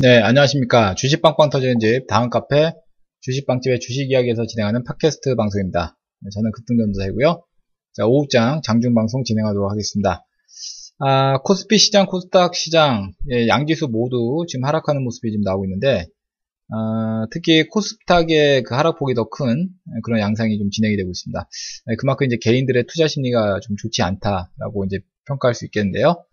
네, 안녕하십니까. 주식빵빵 터지는 집, 다음 카페, 주식빵집의 주식 이야기에서 진행하는 팟캐스트 방송입니다. 네, 저는 급등전도사이고요. 자, 오후장 장중방송 진행하도록 하겠습니다. 아, 코스피 시장, 코스닥 시장, 예, 양지수 모두 지금 하락하는 모습이 지금 나오고 있는데, 아, 특히 코스닥의 그 하락폭이 더 큰 그런 양상이 좀 진행이 되고 있습니다. 네, 그만큼 이제 개인들의 투자 심리가 좀 좋지 않다라고 이제 평가할 수 있겠는데요.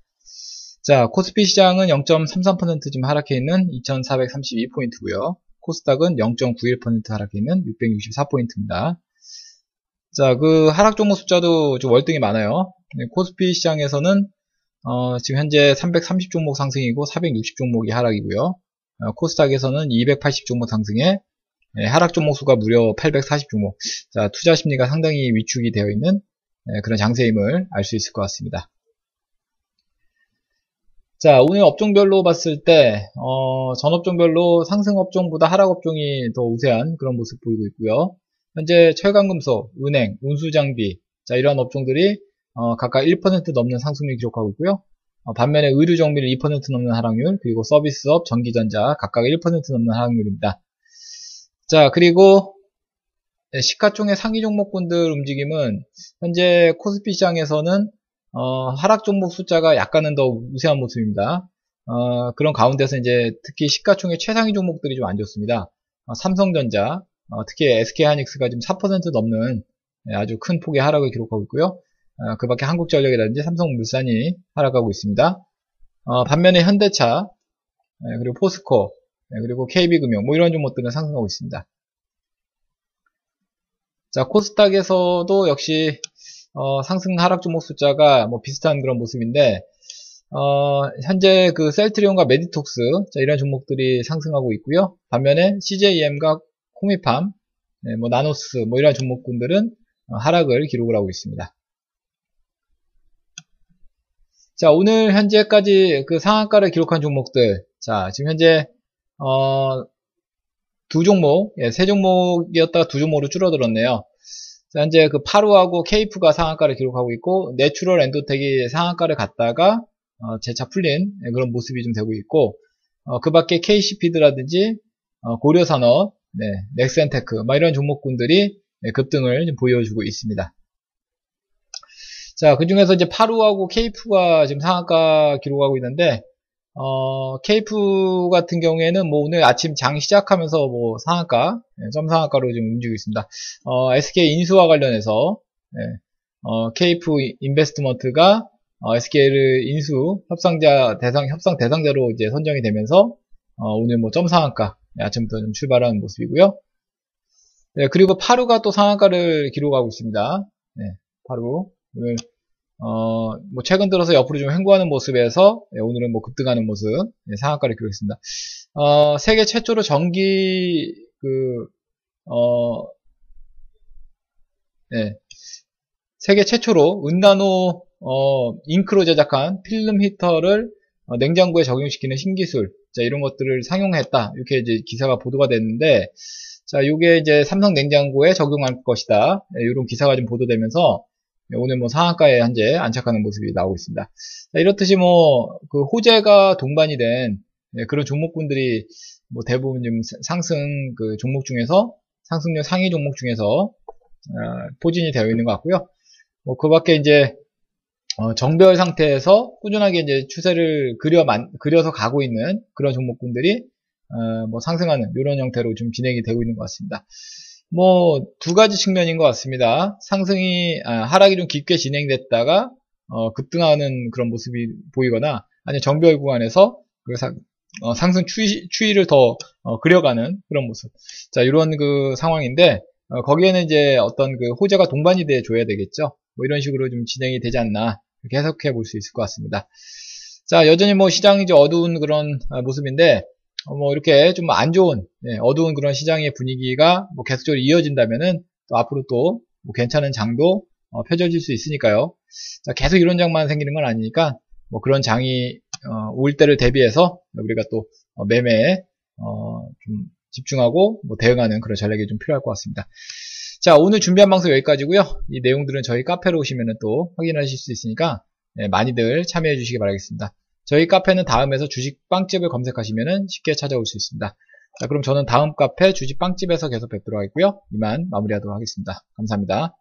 자, 코스피 시장은 0.33% 지금 하락해 있는 2432포인트고요. 코스닥은 0.91% 하락해 있는 664포인트입니다. 자, 그 하락 종목 숫자도 좀 월등히 많아요. 네, 코스피 시장에서는 어, 지금 현재 330 종목 상승이고 460 종목이 하락이고요. 어, 코스닥에서는 280 종목 상승에 예, 하락 종목 수가 무려 840 종목. 자, 투자 심리가 상당히 위축이 되어 있는 예, 그런 장세임을 알 수 있을 것 같습니다. 자, 오늘 업종별로 봤을 때, 어, 전 업종별로 상승 업종보다 하락 업종이 더 우세한 그런 모습 보이고 있고요. 현재 철강금속, 은행, 운수장비, 자, 이러한 업종들이, 어, 각각 1% 넘는 상승률 기록하고 있고요. 어, 반면에 의류정밀 2% 넘는 하락률, 그리고 서비스업, 전기전자 각각 1% 넘는 하락률입니다. 자, 그리고 네, 시가총의 상위 종목군들 움직임은 현재 코스피 시장에서는 어, 하락 종목 숫자가 약간은 더 우세한 모습입니다. 어, 그런 가운데서 이제 특히 시가총액 최상위 종목들이 좀 안 좋습니다. 어, 삼성전자, 어, 특히 SK하이닉스가 지금 4% 넘는 네, 아주 큰 폭의 하락을 기록하고 있고요. 어, 그 밖에 한국전력이라든지 삼성물산이 하락하고 있습니다. 어, 반면에 현대차, 네, 그리고 포스코, 네, 그리고 KB금융, 뭐 이런 종목들은 상승하고 있습니다. 자, 코스닥에서도 역시 어, 상승 하락 종목 숫자가 뭐 비슷한 그런 모습인데 어, 현재 그 셀트리온과 메디톡스 자, 이런 종목들이 상승하고 있고요. 반면에 CJEM과 코미팜, 네, 뭐 나노스 뭐 이런 종목군들은 어, 하락을 기록을 하고 있습니다. 자 오늘 현재까지 그 상한가를 기록한 종목들 자 지금 현재 어, 두 종목 예, 세 종목이었다가 두 종목으로 줄어들었네요. 현재 그 파루하고 케이프가 상한가를 기록하고 있고 내추럴 엔도텍이 상한가를 갔다가 어, 재차 풀린 그런 모습이 좀 되고 있고 어, 그 밖에 KC피드라든지 어, 고려산업, 네, 넥센테크 막 이런 종목군들이 네, 급등을 보여주고 있습니다. 자, 그 중에서 이제 파루하고 케이프가 지금 상한가 기록하고 있는데 어, 케이프 같은 경우에는 뭐 오늘 아침 장 시작하면서 뭐 상한가, 네, 점 상한가로 지금 움직이고 있습니다. 어, SK 인수와 관련해서 네, 어, 케이프 인베스트먼트가 어, SK를 인수 협상자 대상 협상 대상자로 이제 선정이 되면서 어, 오늘 뭐 점 상한가 네, 아침부터 좀 출발하는 모습이고요. 네, 그리고 파루가 또 상한가를 기록하고 있습니다. 네, 파루 오늘 어, 뭐 최근 들어서 옆으로 좀 횡보하는 모습에서 네, 오늘은 뭐 급등하는 모습 네, 상한가를 기록했습니다. 어, 세계 최초로 전기 그 어, 네, 세계 최초로 은나노 어, 잉크로 제작한 필름 히터를 어, 냉장고에 적용시키는 신기술 자, 이런 것들을 상용했다 이렇게 이제 기사가 보도가 됐는데 자, 이게 이제 삼성 냉장고에 적용할 것이다 네, 이런 기사가 좀 보도되면서 네, 오늘 뭐 상한가에 현재 안착하는 모습이 나오고 있습니다. 자, 이렇듯이 뭐 그 호재가 동반이 된 네, 그런 종목군들이 뭐 대부분 좀 상승 그 종목 중에서 상승률 상위 종목 중에서 어, 포진이 되어 있는 것 같고요. 뭐 그 밖에 이제 어, 정별 상태에서 꾸준하게 이제 추세를 그려 만, 그려서 가고 있는 그런 종목군들이 어, 뭐 상승하는 이런 형태로 좀 진행이 되고 있는 것 같습니다. 뭐 두 가지 측면인 것 같습니다. 상승이 아, 하락이 좀 깊게 진행됐다가 어, 급등하는 그런 모습이 보이거나 아니면 정별 구간에서 그 상, 어, 상승 추이, 추이를 더 어, 그려가는 그런 모습. 자 이런 그 상황인데 어, 거기에는 이제 어떤 그 호재가 동반이 돼 줘야 되겠죠. 뭐 이런 식으로 좀 진행이 되지 않나 해석해 볼 수 있을 것 같습니다. 자 여전히 뭐 시장이 이제 어두운 그런 아, 모습인데 어, 뭐 이렇게 좀 안 좋은 예, 어두운 그런 시장의 분위기가 뭐 계속적으로 이어진다면은 또 앞으로 또 뭐 괜찮은 장도 어, 펼쳐질 수 있으니까요. 자, 계속 이런 장만 생기는 건 아니니까 뭐 그런 장이 어, 올 때를 대비해서 우리가 또 어, 매매에 어, 좀 집중하고 뭐 대응하는 그런 전략이 좀 필요할 것 같습니다. 자 오늘 준비한 방송 여기까지고요. 이 내용들은 저희 카페로 오시면 또 확인하실 수 있으니까 네, 많이들 참여해 주시기 바라겠습니다. 저희 카페는 다음에서 주식 빵집을 검색하시면 쉽게 찾아올 수 있습니다. 자, 그럼 저는 다음 카페 주식 빵집에서 계속 뵙도록 하겠고요. 이만 마무리하도록 하겠습니다. 감사합니다.